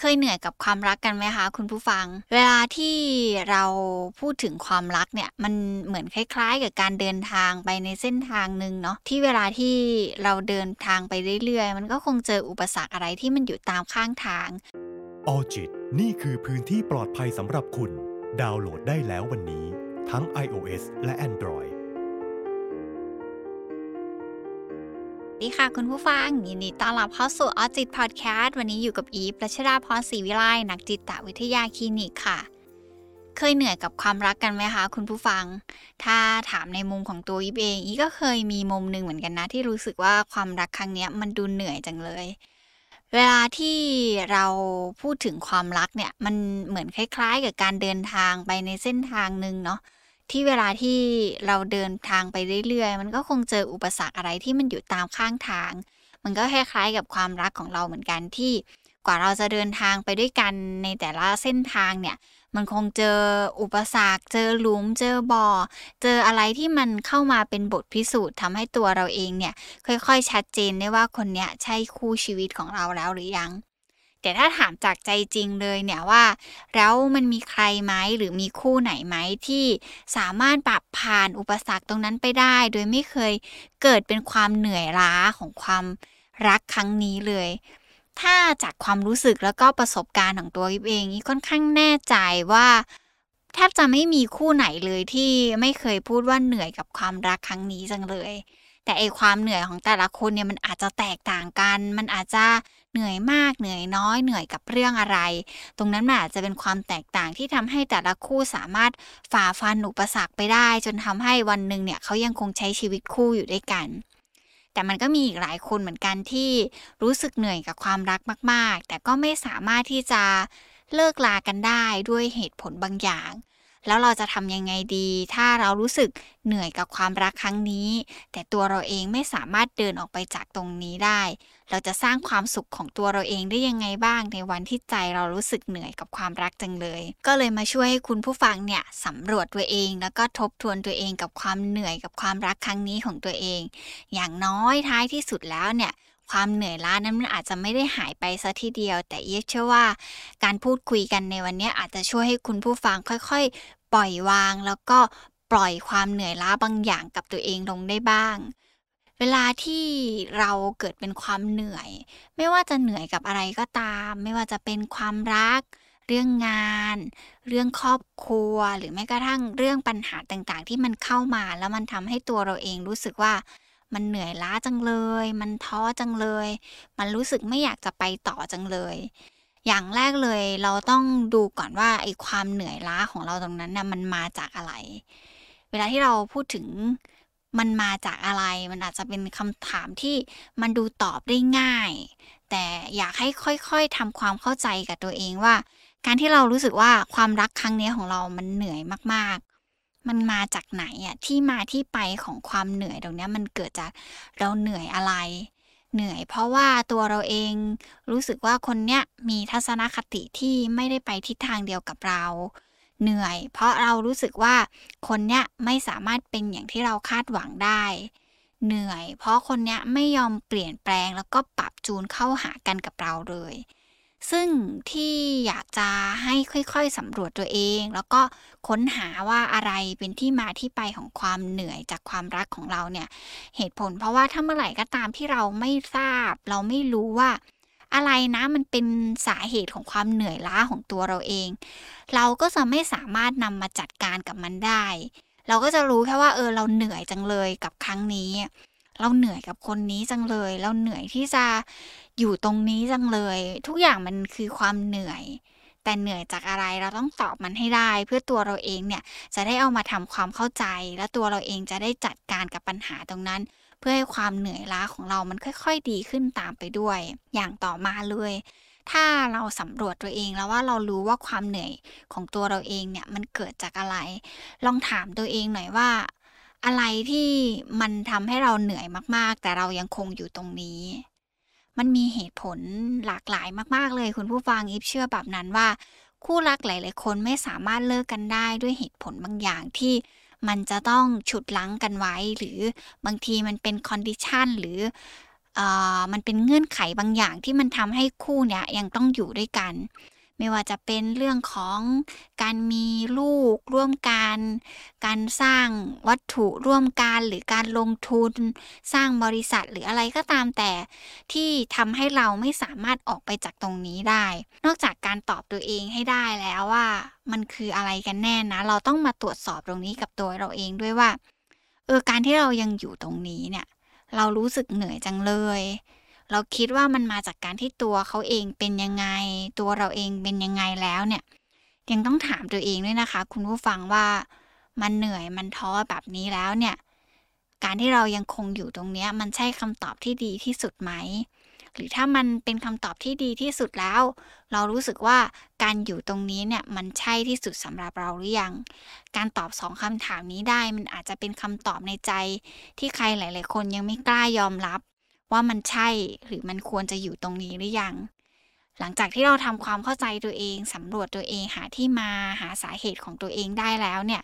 เคยเหนื่อยกับความรักกันไหมคะ คุณผู้ฟัง เวลาที่เราพูดถึงความรักเนี่ยมันเหมือนคล้าย ๆ กับการเดินทางไปในเส้นทางหนึ่งเนาะที่เวลาที่เราเดินทางไปเรื่อยๆ มันก็คงเจออุปสรรคอะไรที่มันอยู่ตามข้างทางออจิตนี่คือพื้นที่ปลอดภัยสำหรับคุณ ดาวน์โหลดได้แล้ววันนี้ ทั้ง iOS และ Android ดีค่ะคุณผู้ฟัง ยินดีต้อนรับเข้าสู่ออจิตพอดแคสต์วันนี้อยู่กับอีฟรัชดาพรศรีวิไลนักจิตวิทยาคลินิกค่ะ เคยเหนื่อยกับความรักกันไหมคะ คุณผู้ฟัง ถ้าถามในมุมของตัวอีฟเองอีก็เคยมีมุมหนึ่งเหมือนกันนะ ที่รู้สึกว่าความรักครั้งนี้มันดูเหนื่อยจังเลย เวลาที่เราพูดถึงความรักเนี่ยมันเหมือนคล้าย ๆ กับการเดินทางไปในเส้นทางหนึ่งเนาะ ที่เวลาที่เราเดินทางไปเรื่อยๆ มันก็คงเจออุปสรรคอะไรที่มันอยู่ตามข้างทาง มันก็คล้ายๆกับความรักของเราเหมือนกันที่กว่าเราจะเดินทางไปด้วยกันในแต่ละเส้นทางเนี่ย มันคงเจออุปสรรค เจอหลุม เจอบ่อ เจออะไรที่มันเข้ามาเป็นบทพิสูจน์ทำให้ตัวเราเองเนี่ย ค่อยๆ ชัดเจนได้ว่าคนเนี้ยใช่คู่ชีวิตของเราแล้วหรือยัง แต่ถ้าถามจากใจจริงเลยเนี่ยว่า แล้วมันมีใครไหมหรือมีคู่ไหนไหมที่สามารถปรับผ่านอุปสรรคตรงนั้นไปได้ โดยไม่เคยเกิดเป็นความเหนื่อยล้าของความรักครั้งนี้เลย ถ้าจากความรู้สึกแล้วก็ประสบการณ์ของตัวอิฟเองค่อนข้างแน่ใจว่าแทบจะไม่มีคู่ไหนเลยที่ไม่เคยพูดว่าเหนื่อยกับความรักครั้งนี้จังเลย แต่ไอความเหนื่อยของแต่ละคนเนี่ยมันอาจจะแตกต่างกัน มันอาจจะ เหนื่อยมากเหนื่อยน้อยเหนื่อยกับเรื่องอะไร ตรงนั้นอาจจะเป็นความแตกต่างที่ทำให้แต่ละคู่สามารถฝ่าฟันอุปสรรคไปได้ จนทำให้วันหนึ่งเนี่ยเขายังคงใช้ชีวิตคู่อยู่ด้วยกัน แต่มันก็มีอีกหลายคนเหมือนกันที่รู้สึกเหนื่อยกับความรักมาก ๆ แต่ก็ไม่สามารถที่จะเลิกลากันได้ด้วยเหตุผลบางอย่าง แล้วเราจะทำยังไงดี ถ้าเรารู้สึกเหนื่อยกับความรักครั้งนี้ แต่ตัวเราเองไม่สามารถเดินออกไปจากตรงนี้ได้ เราจะสร้างความสุขของตัวเราเองได้ยังไงบ้าง ในวันที่ใจเรารู้สึกเหนื่อยกับความรักจังเลย ก็เลยมาช่วยให้คุณผู้ฟังเนี่ยสำรวจตัวเอง แล้วก็ทบทวนตัวเองกับความเหนื่อยกับความรักครั้งนี้ของตัวเอง อย่างน้อยท้ายที่สุดแล้วเนี่ย ความเหนื่อยล้านั้นมันอาจจะไม่ได้หายไปซะทีเดียว แต่เอียเชื่อว่า การพูดคุยกันในวันนี้อาจจะช่วยให้คุณผู้ฟังค่อยๆ ปล่อยวาง แล้วก็ปล่อยความเหนื่อยล้าบางอย่างกับตัวเองลงได้บ้างเวลาที่เราเกิดเป็นความเหนื่อย ไม่ว่าจะเหนื่อยกับอะไรก็ตาม ไม่ว่าจะเป็นความรัก เรื่องงาน เรื่องครอบครัว หรือแม้กระทั่งเรื่องปัญหาต่างๆ ที่มันเข้ามา แล้วมันทำให้ตัวเราเองรู้สึกว่า มันเหนื่อยล้าจังเลย มันท้อจังเลย มันรู้สึกไม่อยากจะไปต่อจังเลย อย่างแรกเลยเราต้องดูก่อนว่าไอ้ความเหนื่อยล้าของเราตรงนั้นนะ่ะมันมาจากอะไร เวลาที่เราพูดถึงมันมาจากอะไร มันอาจจะเป็นคำถามที่มันดูตอบได้ง่าย แต่อยากให้ค่อยๆทำความเข้าใจกับตัวเองว่า การที่เรารู้สึกว่าความรักครั้งนี้ของเรามันเหนื่อยมาก มันมาจากไหนอะที่มาที่ไปของความเหนื่อยตรงนี้มันเกิดจากเราเหนื่อยอะไร เหนื่อยเพราะว่าตัวเราเองรู้สึกว่าคนเนี้ยมีทัศนคติที่ไม่ได้ไปทิศทางเดียวกับเรา เหนื่อย เพราะเรารู้สึกว่าคนเนี้ยไม่สามารถเป็นอย่างที่เราคาดหวังได้ เหนื่อย เพราะคนเนี้ยไม่ยอมเปลี่ยนแปลงแล้วก็ปรับจูนเข้าหากันกับเราเลย ซึ่งที่อยากจะให้ค่อยๆสำรวจตัวเอง แล้วก็ค้นหาว่าอะไรเป็นที่มาที่ไปของความเหนื่อยจากความรักของเราเนี่ย เหตุผลเพราะว่าถ้าเมื่อไหร่ก็ตามที่เราไม่ทราบ เราไม่รู้ว่าอะไรนะมันเป็นสาเหตุของความเหนื่อยล้าของตัวเราเอง เราก็จะไม่สามารถนำมาจัดการกับมันได้ เราก็จะรู้แค่ว่าเออเราเหนื่อยจังเลยกับครั้งนี้ เราเหนื่อยกับคนนี้จังเลย เราเหนื่อยที่จะอยู่ตรงนี้จังเลย ทุกอย่างมันคือความเหนื่อย แต่เหนื่อยจากอะไรเราต้องตอบมันให้ได้ เพื่อตัวเราเองเนี่ยจะได้เอามาทำความเข้าใจ และตัวเราเองจะได้จัดการกับปัญหาตรงนั้น เพื่อให้ความเหนื่อยล้าของเรามันค่อย ๆ ดีขึ้นตามไปด้วย อย่างต่อมาเลยถ้าเราสำรวจตัวเองแล้วว่าเรารู้ว่าความเหนื่อยของตัวเราเองเนี่ยมันเกิดจากอะไร ลองถามตัวเองหน่อยว่า อะไรที่มันทำให้เราเหนื่อยมาก ๆ แต่เรายังคงอยู่ตรงนี้ มันมีเหตุผลหลากหลายมาก ๆ เลยคุณผู้ฟังอิฟเชื่อแบบนั้นว่า คู่รักหลาย ๆ คนไม่สามารถเลิกกันได้ด้วยเหตุผลบางอย่างที่มันจะต้องฉุดรั้งกันไว้ หรือบางทีมันเป็น condition หรือมันเป็นเงื่อนไขบางอย่างที่มันทำให้คู่เนี้ยยังต้องอยู่ด้วยกัน ไม่ว่าจะเป็นเรื่องของการมีลูกร่วมกัน การสร้างวัตถุร่วมกัน หรือการลงทุน สร้างบริษัทหรืออะไรก็ตามแต่ ที่ทำให้เราไม่สามารถออกไปจากตรงนี้ได้ นอกจากการตอบตัวเองให้ได้แล้วว่า มันคืออะไรกันแน่นะ เราต้องมาตรวจสอบตรงนี้กับตัวเราเองด้วยว่าเออการที่เรายังอยู่ตรงนี้เนี่ย เรารู้สึกเหนื่อยจังเลย เราคิดว่ามันมาจากการที่ตัวเขาเองเป็นยังไง ตัวเราเองเป็นยังไงแล้วเนี่ย ยังต้องถามตัวเองด้วยนะคะ คุณผู้ฟังว่ามันเหนื่อยมันท้อแบบนี้แล้วเนี่ย การที่เรายังคงอยู่ตรงนี้มันใช่คำตอบที่ดีที่สุดไหมหรือถ้ามันเป็นคำตอบที่ดีที่สุดแล้ว เรารู้สึกว่าการอยู่ตรงนี้เนี่ยมันใช่ที่สุดสำหรับเราหรือยัง การตอบสองคำถามนี้ได้มันอาจจะเป็นคำตอบในใจที่ใครหลาย ๆ คนยังไม่กล้ายอมรับ ว่ามันใช่หรือมันควรจะอยู่ตรงนี้หรือยัง หลังจากที่เราทำความเข้าใจตัวเองสำรวจตัวเองหาที่มาหาสาเหตุของตัวเองได้แล้วเนี่ย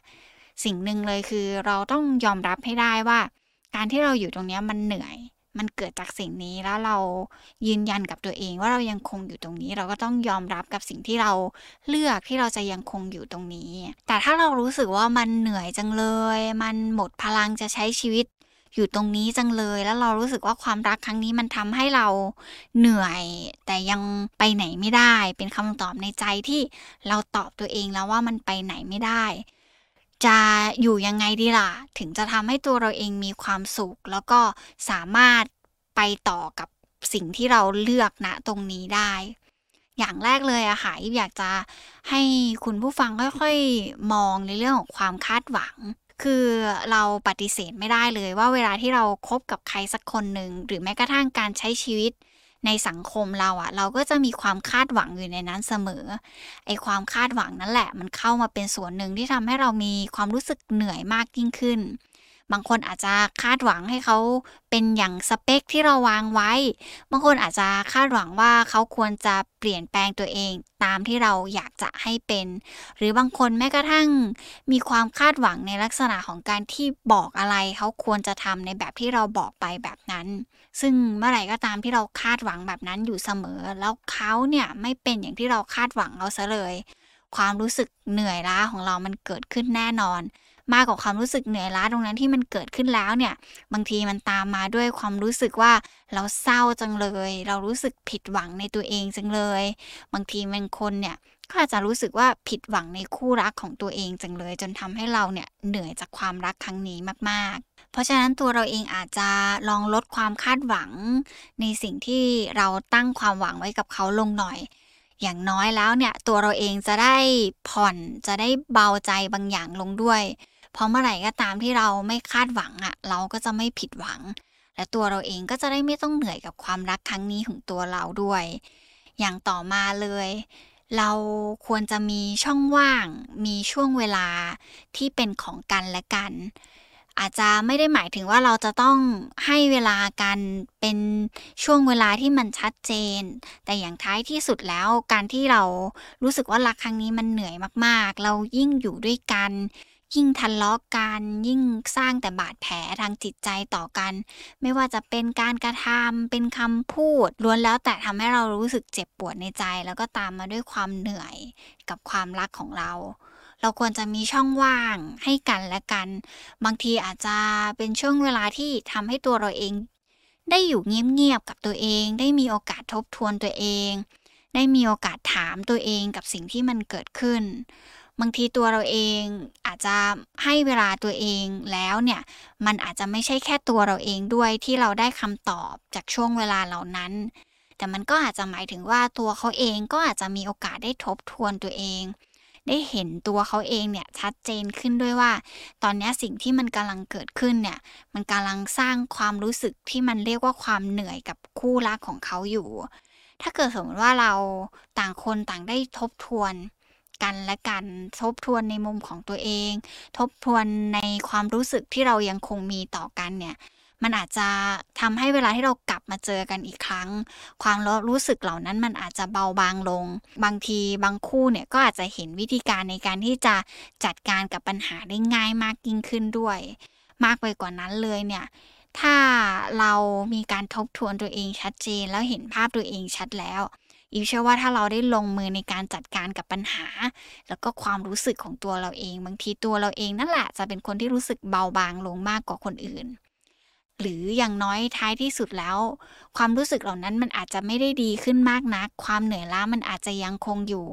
สิ่งหนึ่งเลยคือเราต้องยอมรับให้ได้ว่า การที่เราอยู่ตรงนี้มันเหนื่อย มันเกิดจากสิ่งนี้แล้วเรายืนยันกับตัวเองว่าเรายังคงอยู่ตรงนี้ เราก็ต้องยอมรับกับสิ่งที่เราเลือกที่เราจะยังคงอยู่ตรงนี้ แต่ถ้าเรารู้สึกว่ามันเหนื่อยจังเลย มันหมดพลังจะใช้ชีวิต อยู่ตรงนี้จังเลย แล้วเรารู้สึกว่าความรักครั้งนี้มันทำให้เราเหนื่อย แต่ยังไปไหนไม่ได้ เป็นคำตอบในใจที่เราตอบตัวเองแล้วว่ามันไปไหนไม่ได้ จะอยู่ยังไงดีล่ะ ถึงจะทำให้ตัวเราเองมีความสุข แล้วก็สามารถไปต่อกับสิ่งที่เราเลือกณตรงนี้ได้ อย่างแรกเลยอะค่ะอยากจะให้คุณผู้ฟังค่อย ๆ มองในเรื่องของความคาดหวัง คือเราปฏิเสธไม่ได้เลยว่าเวลาที่เราครบกับใครสักคนหนึ่งหรือแม้กระทั่งการใช้ชีวิตในสังคมเราอะเราก็จะมีความคาดหวังอยู่ในนั้นเสมอไอความคาดหวังนั่นแหละ มันเข้ามาเป็นส่วนหนึ่งที่ทำให้เรามีความรู้สึกเหนื่อยมากยิ่งขึ้น บางคนอาจจะคาดหวังให้เขาเป็นอย่างสเปคที่เราวางไว้ บางคนอาจจะคาดหวังว่าเขาควรจะเปลี่ยนแปลงตัวเองตามที่เราอยากจะให้เป็น หรือบางคนแม้กระทั่งมีความคาดหวังในลักษณะของการที่บอกอะไรเขาควรจะทำในแบบที่เราบอกไปแบบนั้น ซึ่งเมื่อไหร่ก็ตามที่เราคาดหวังแบบนั้นอยู่เสมอ แล้วเขาเนี่ยไม่เป็นอย่างที่เราคาดหวังเอาซะเลย ความรู้สึกเหนื่อยล้าของเรามันเกิดขึ้นแน่นอน มากกว่าความรู้สึกเหนื่อยล้าตรงนั้นที่มันเกิดขึ้นแล้วเนี่ย บางทีมันตามมาด้วยความรู้สึกว่าเราเศร้าจังเลย เรารู้สึกผิดหวังในตัวเองจังเลย บางทีบางคนเนี่ยก็อาจจะรู้สึกว่าผิดหวังในคู่รักของตัวเองจังเลย จนทำให้เราเนี่ยเหนื่อยจากความรักครั้งนี้มากๆ เพราะฉะนั้นตัวเราเองอาจจะลองลดความคาดหวัง ในสิ่งที่เราตั้งความหวังไว้กับเขาลงหน่อย อย่างน้อยแล้วเนี่ยตัวเราเองจะได้ผ่อนจะได้เบาใจบางอย่างลงด้วย พราะเมื่อไหร่ก็ตามที่เราไม่คาดหวังอะ่ะ เราก็จะไม่ผิดหวัง และตัวเราเองก็จะได้ไม่ต้องเหนื่อยกับความรักครั้งนี้ของตัวเราด้วย อย่างต่อมาเลย เราควรจะมีช่องว่าง มีช่วงเวลาที่เป็นของกันและกัน อาจจะไม่ได้หมายถึงว่าเราจะต้องให้เวลากันเป็นช่วงเวลาที่มันชัดเจน แต่อย่างท้ายที่สุดแล้วการที่เรารู้สึกว่ารักครั้งนี้มันเหนื่อยมากๆ เรายิ่งอยู่ด้วยกัน ยิ่งทะเลาะกันยิ่งสร้างแต่บาดแผลทางจิตใจต่อกัน ไม่ว่าจะเป็นการกระทำเป็นคำพูดล้วนแล้วแต่ทำให้เรารู้สึกเจ็บปวดในใจ แล้วก็ตามมาด้วยความเหนื่อยกับความรักของเรา เราควรจะมีช่องว่างให้กันและกัน บางทีอาจจะเป็นช่วงเวลาที่ทำให้ตัวเราเอง ได้อยู่เงียบๆกับตัวเอง ได้มีโอกาสทบทวนตัวเอง ได้มีโอกาสถามตัวเองกับสิ่งที่มันเกิดขึ้น บางทีตัวเราเองอาจจะให้เวลาตัวเองแล้วเนี่ย มันอาจจะไม่ใช่แค่ตัวเราเองด้วยที่เราได้คำตอบจากช่วงเวลาเหล่านั้น แต่มันก็อาจจะหมายถึงว่าตัวเขาเองก็อาจจะมีโอกาสได้ทบทวนตัวเอง ได้เห็นตัวเขาเองเนี่ยชัดเจนขึ้นด้วยว่า ตอนนี้สิ่งที่มันกำลังเกิดขึ้นเนี่ย มันกำลังสร้างความรู้สึกที่มันเรียกว่าความเหนื่อยกับคู่รักของเขาอยู่ ถ้าเกิดสมมติว่าเราต่างคนต่างได้ทบทวน กันและกันทบทวนในมุมของตัวเอง ทบทวนในความรู้สึกที่เรายังคงมีต่อกันเนี่ยมันอาจจะทำให้เวลาที่เรากลับมาเจอกันอีกครั้ง ความรู้สึกเหล่านั้นมันอาจจะเบาบางลง บางทีบางคู่เนี่ยก็อาจจะเห็นวิธีการในการที่จะจัดการกับปัญหาได้ง่ายมากยิ่งขึ้นด้วย มากไปกว่านั้นเลยเนี่ยถ้าเรามีการทบทวนตัวเองชัดเจนแล้วเห็นภาพตัวเองชัดแล้ว อีเชื่อว่าถ้าเราได้ลงมือในการจัดการกับปัญหา แล้วก็ความรู้สึกของตัวเราเอง บางทีตัวเราเองนั่นแหละจะเป็นคนที่รู้สึกเบาบางลงมากกว่าคนอื่น หรืออย่างน้อยท้ายที่สุดแล้ว ความรู้สึกเหล่านั้นมันอาจจะไม่ได้ดีขึ้นมากนัก ความเหนื่อยล้ามันอาจจะยังคงอยู่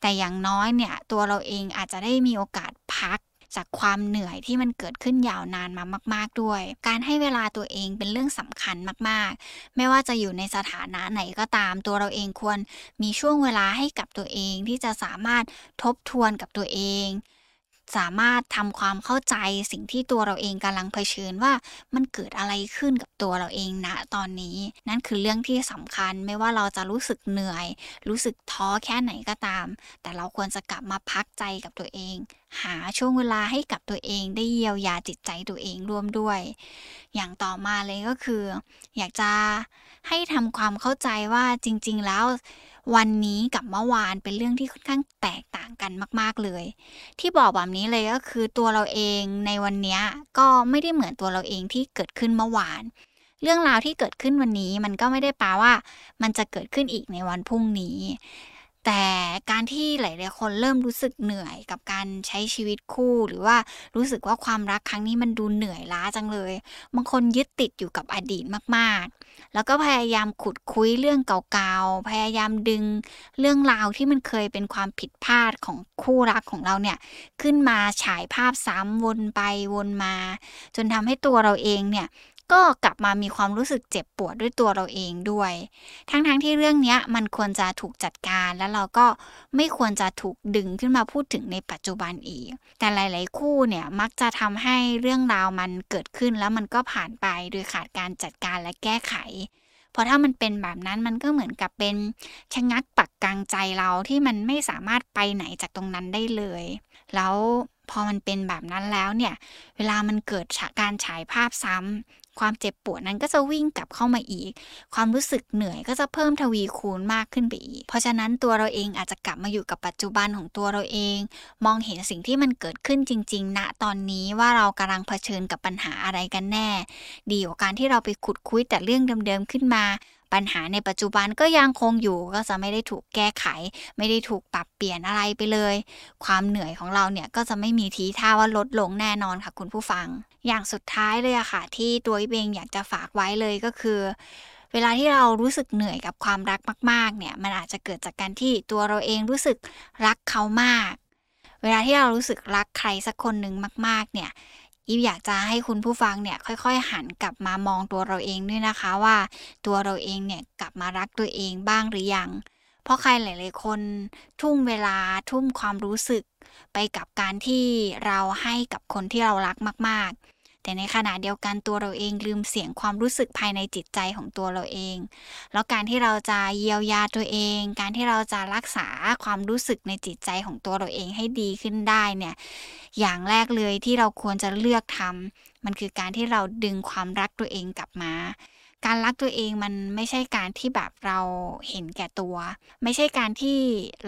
แต่อย่างน้อยเนี่ยตัวเราเองอาจจะได้มีโอกาสพัก จากความเหนื่อยที่มันเกิดขึ้นยาวนานมามาก ๆด้วย การให้เวลาตัวเองเป็นเรื่องสำคัญมากๆ ไม่ว่าจะอยู่ในสถานะไหนก็ตาม ตัวเราเองควรมีช่วงเวลาให้กับตัวเองที่จะสามารถทบทวนกับตัวเอง สามารถทำความเข้าใจสิ่งที่ตัวเราเองกำลังเผชิญว่ามันเกิดอะไรขึ้นกับตัวเราเองณตอนนี้ นั่นคือเรื่องที่สำคัญไม่ว่าเราจะรู้สึกเหนื่อย รู้สึกท้อแค่ไหนก็ตาม แต่เราควรจะกลับมาพักใจกับตัวเอง หาช่วงเวลาให้กับตัวเองได้เยียวยาจิตใจตัวเองร่วมด้วย อย่างต่อมาเลยก็คือ อยากจะให้ทำความเข้าใจว่าจริง ๆ แล้ว วันนี้กับเมื่อวานเป็นเรื่องที่ค่อนข้างแตกต่างกันมาก ๆเลย ที่บอกแบบนี้เลยก็คือตัวเราเองในวันนี้ก็ไม่ได้เหมือนตัวเราเองที่เกิดขึ้นเมื่อวาน เรื่องราวที่เกิดขึ้นวันนี้มันก็ไม่ได้แปลว่า มันจะเกิดขึ้นอีกในวันพรุ่งนี้ แต่การที่หลายๆคนเริ่มรู้สึกเหนื่อยกับการใช้ชีวิตคู่ หรือว่ารู้สึกว่าความรักครั้งนี้มันดูเหนื่อยล้าจังเลย บางคนยึดติดอยู่กับอดีตมากๆ แล้วก็พยายามขุดคุยเรื่องเก่าๆ พยายามดึงเรื่องราวที่มันเคยเป็นความผิดพลาดของคู่รักของเราเนี่ย ขึ้นมาฉายภาพซ้ำวนไปวนมา จนทำให้ตัวเราเองเนี่ย ก็กลับมามีความรู้สึกเจ็บปวดด้วยตัวเราเองด้วย ทั้งๆทที่เรื่องนี้มันควรจะถูกจัดการแล้วเราก็ไม่ควรจะถูกดึงขึ้นมาพูดถึงในปัจจุบันอีก แต่หลาย ๆ คู่เนี่ยมักจะทำให้เรื่องราวมันเกิดขึ้นแล้วมันก็ผ่านไปโดยขาดการจัดการและแก้ไขเพราะถ้ามันเป็นแบบนั้นมันก็เหมือนกับเป็นชะงักปักกลางใจเราที่มันไม่สามารถไปไหนจากตรงนั้นได้เลย แล้ว พอมันเป็นแบบนั้นแล้วเนี่ย เวลามันเกิดการฉายภาพซ้ำความเจ็บปวดนั้นก็จะวิ่งกลับเข้ามาอีก ความรู้สึกเหนื่อยก็จะเพิ่มทวีคูณมากขึ้นไปอีก เพราะฉะนั้นตัวเราเองอาจจะกลับมาอยู่กับปัจจุบันของตัวเราเอง มองเห็นสิ่งที่มันเกิดขึ้นจริง ๆ ณตอนนี้ว่าเรากำลังเผชิญกับปัญหาอะไรกันแน่ ดีกว่าการที่เราไปขุดคุยแต่เรื่องเดิมๆขึ้นมา ปัญหาในปัจจุบันก็ยังคงอยู่ก็จะไม่ได้ถูกแก้ไข ไม่ได้ถูกปรับเปลี่ยนอะไรไปเลย ความเหนื่อยของเราเนี่ยก็จะไม่มีทีท่าว่าลดลงแน่นอนค่ะคุณผู้ฟัง อย่างสุดท้ายเลยอะค่ะ ที่ตัวเองอยากจะฝากไว้เลยก็คือเวลาที่เรารู้สึกเหนื่อยกับความรักมาก ๆ เนี่ย มันอาจจะเกิดจากการที่ตัวเราเองรู้สึกรักเขามาก เวลาที่เรารู้สึกรักใครสักคนหนึ่งมาก ๆ เนี่ย อีฟอยากจะให้คุณผู้ฟังเนี่ยค่อยๆ หันกลับมามองตัวเราเองด้วยนะคะว่า ตัวเราเองเนี่ยกลับมารักตัวเองบ้างหรือยัง เพราะใครหลายๆคนทุ่มเวลาทุ่มความรู้สึก ไปกับการที่เราให้กับคนที่เรารักมากๆ แต่ในขณะเดียวกันตัวเราเองลืมเสียงความรู้สึกภายในจิตใจของตัวเราเอง แล้วการที่เราจะเยียวยาตัวเอง การที่เราจะรักษาความรู้สึกในจิตใจของตัวเราเองให้ดีขึ้นได้เนี่ยอย่างแรกเลยที่เราควรจะเลือกทำมันคือการที่เราดึงความรักตัวเองกลับมา การรักตัวเองมันไม่ใช่การที่แบบเราเห็นแก่ตัว ไม่ใช่การที่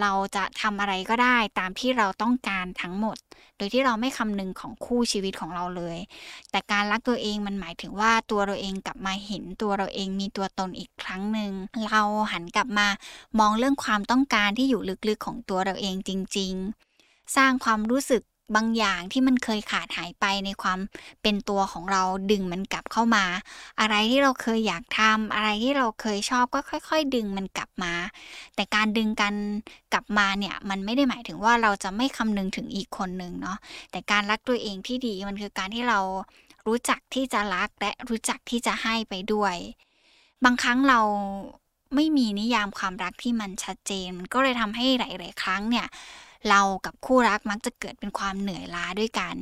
เราจะทำอะไรก็ได้ตามที่เราต้องการทั้งหมด โดยที่เราไม่คำนึงของคู่ชีวิตของเราเลย แต่การรักตัวเองมันหมายถึงว่าตัวเราเองกลับมาเห็นตัวเราเองมีตัวตนอีกครั้งหนึ่งเราหันกลับมามองเรื่องความต้องการที่อยู่ลึกๆของตัวเราเองจริง ๆ สร้างความรู้สึก บางอย่างที่มันเคยขาดหายไปในความเป็นตัวของเราดึงมันกลับเข้ามา อะไรที่เราเคยอยากทำอะไรที่เราเคยชอบก็ค่อย ๆ ดึงมันกลับมา แต่การดึงกันกลับมาเนี่ยมันไม่ได้หมายถึงว่าเราจะไม่คำนึงถึงอีกคนหนึ่งเนาะแต่การรักตัวเองที่ดีมันคือการที่เรารู้จักที่จะรักและรู้จักที่จะให้ไปด้วย บางครั้งเราไม่มีนิยามความรักที่มันชัดเจน ก็เลยทำให้หลาย ๆ ครั้งเนี่ย เรากับคู่รักมักจะเกิดเป็นความเหนื่อยล้าด้วยกัน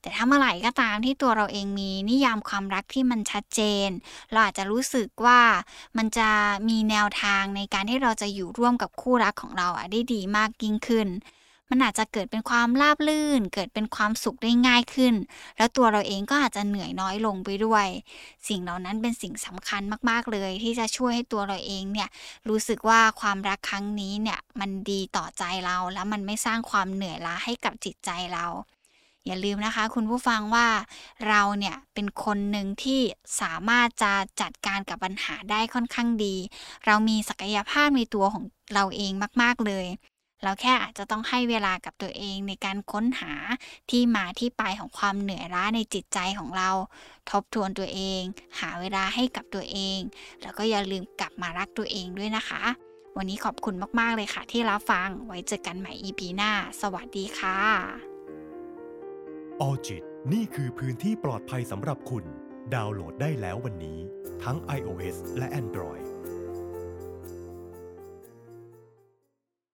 แต่ถ้าเมื่อไหร่ก็ตามที่ตัวเราเองมีนิยามความรักที่มันชัดเจน เราอาจจะรู้สึกว่ามันจะมีแนวทางในการที่เราจะอยู่ร่วมกับคู่รักของเราได้ดีมากยิ่งขึ้น มันอาจจะเกิดเป็นความราบลื่น เกิดเป็นความสุขได้ง่ายขึ้น แล้วตัวเราเองก็อาจจะเหนื่อยน้อยลงไปด้วย สิ่งเหล่านั้นเป็นสิ่งสำคัญมาก ๆ เลย ที่จะช่วยให้ตัวเราเองเนี่ยรู้สึกว่าความรักครั้งนี้เนี่ยมันดีต่อใจเราแล้วมันไม่สร้างความเหนื่อยล้าให้กับจิตใจเราอย่าลืมนะคะ คุณผู้ฟังว่าเราเนี่ยเป็นคนหนึ่งที่สามารถจะจัดการกับปัญหาได้ค่อนข้างดี เรามีศักยภาพในตัวของเราเองมาก ๆ เลย เราแค่อาจจะต้องให้เวลากับตัวเองในการค้นหาที่มาที่ไปของความเหนื่อยล้าในจิตใจของเรา ทบทวนตัวเอง หาเวลาให้กับตัวเอง แล้วก็อย่าลืมกลับมารักตัวเองด้วยนะคะ วันนี้ขอบคุณมากๆเลยค่ะ ที่รับฟังไว้เจอกันใหม่ EP หน้า สวัสดีค่ะออจิตนี่คือพื้นที่ปลอดภัยสำหรับคุณ ดาวน์โหลดได้แล้ววันนี้ ทั้ง iOS และ Android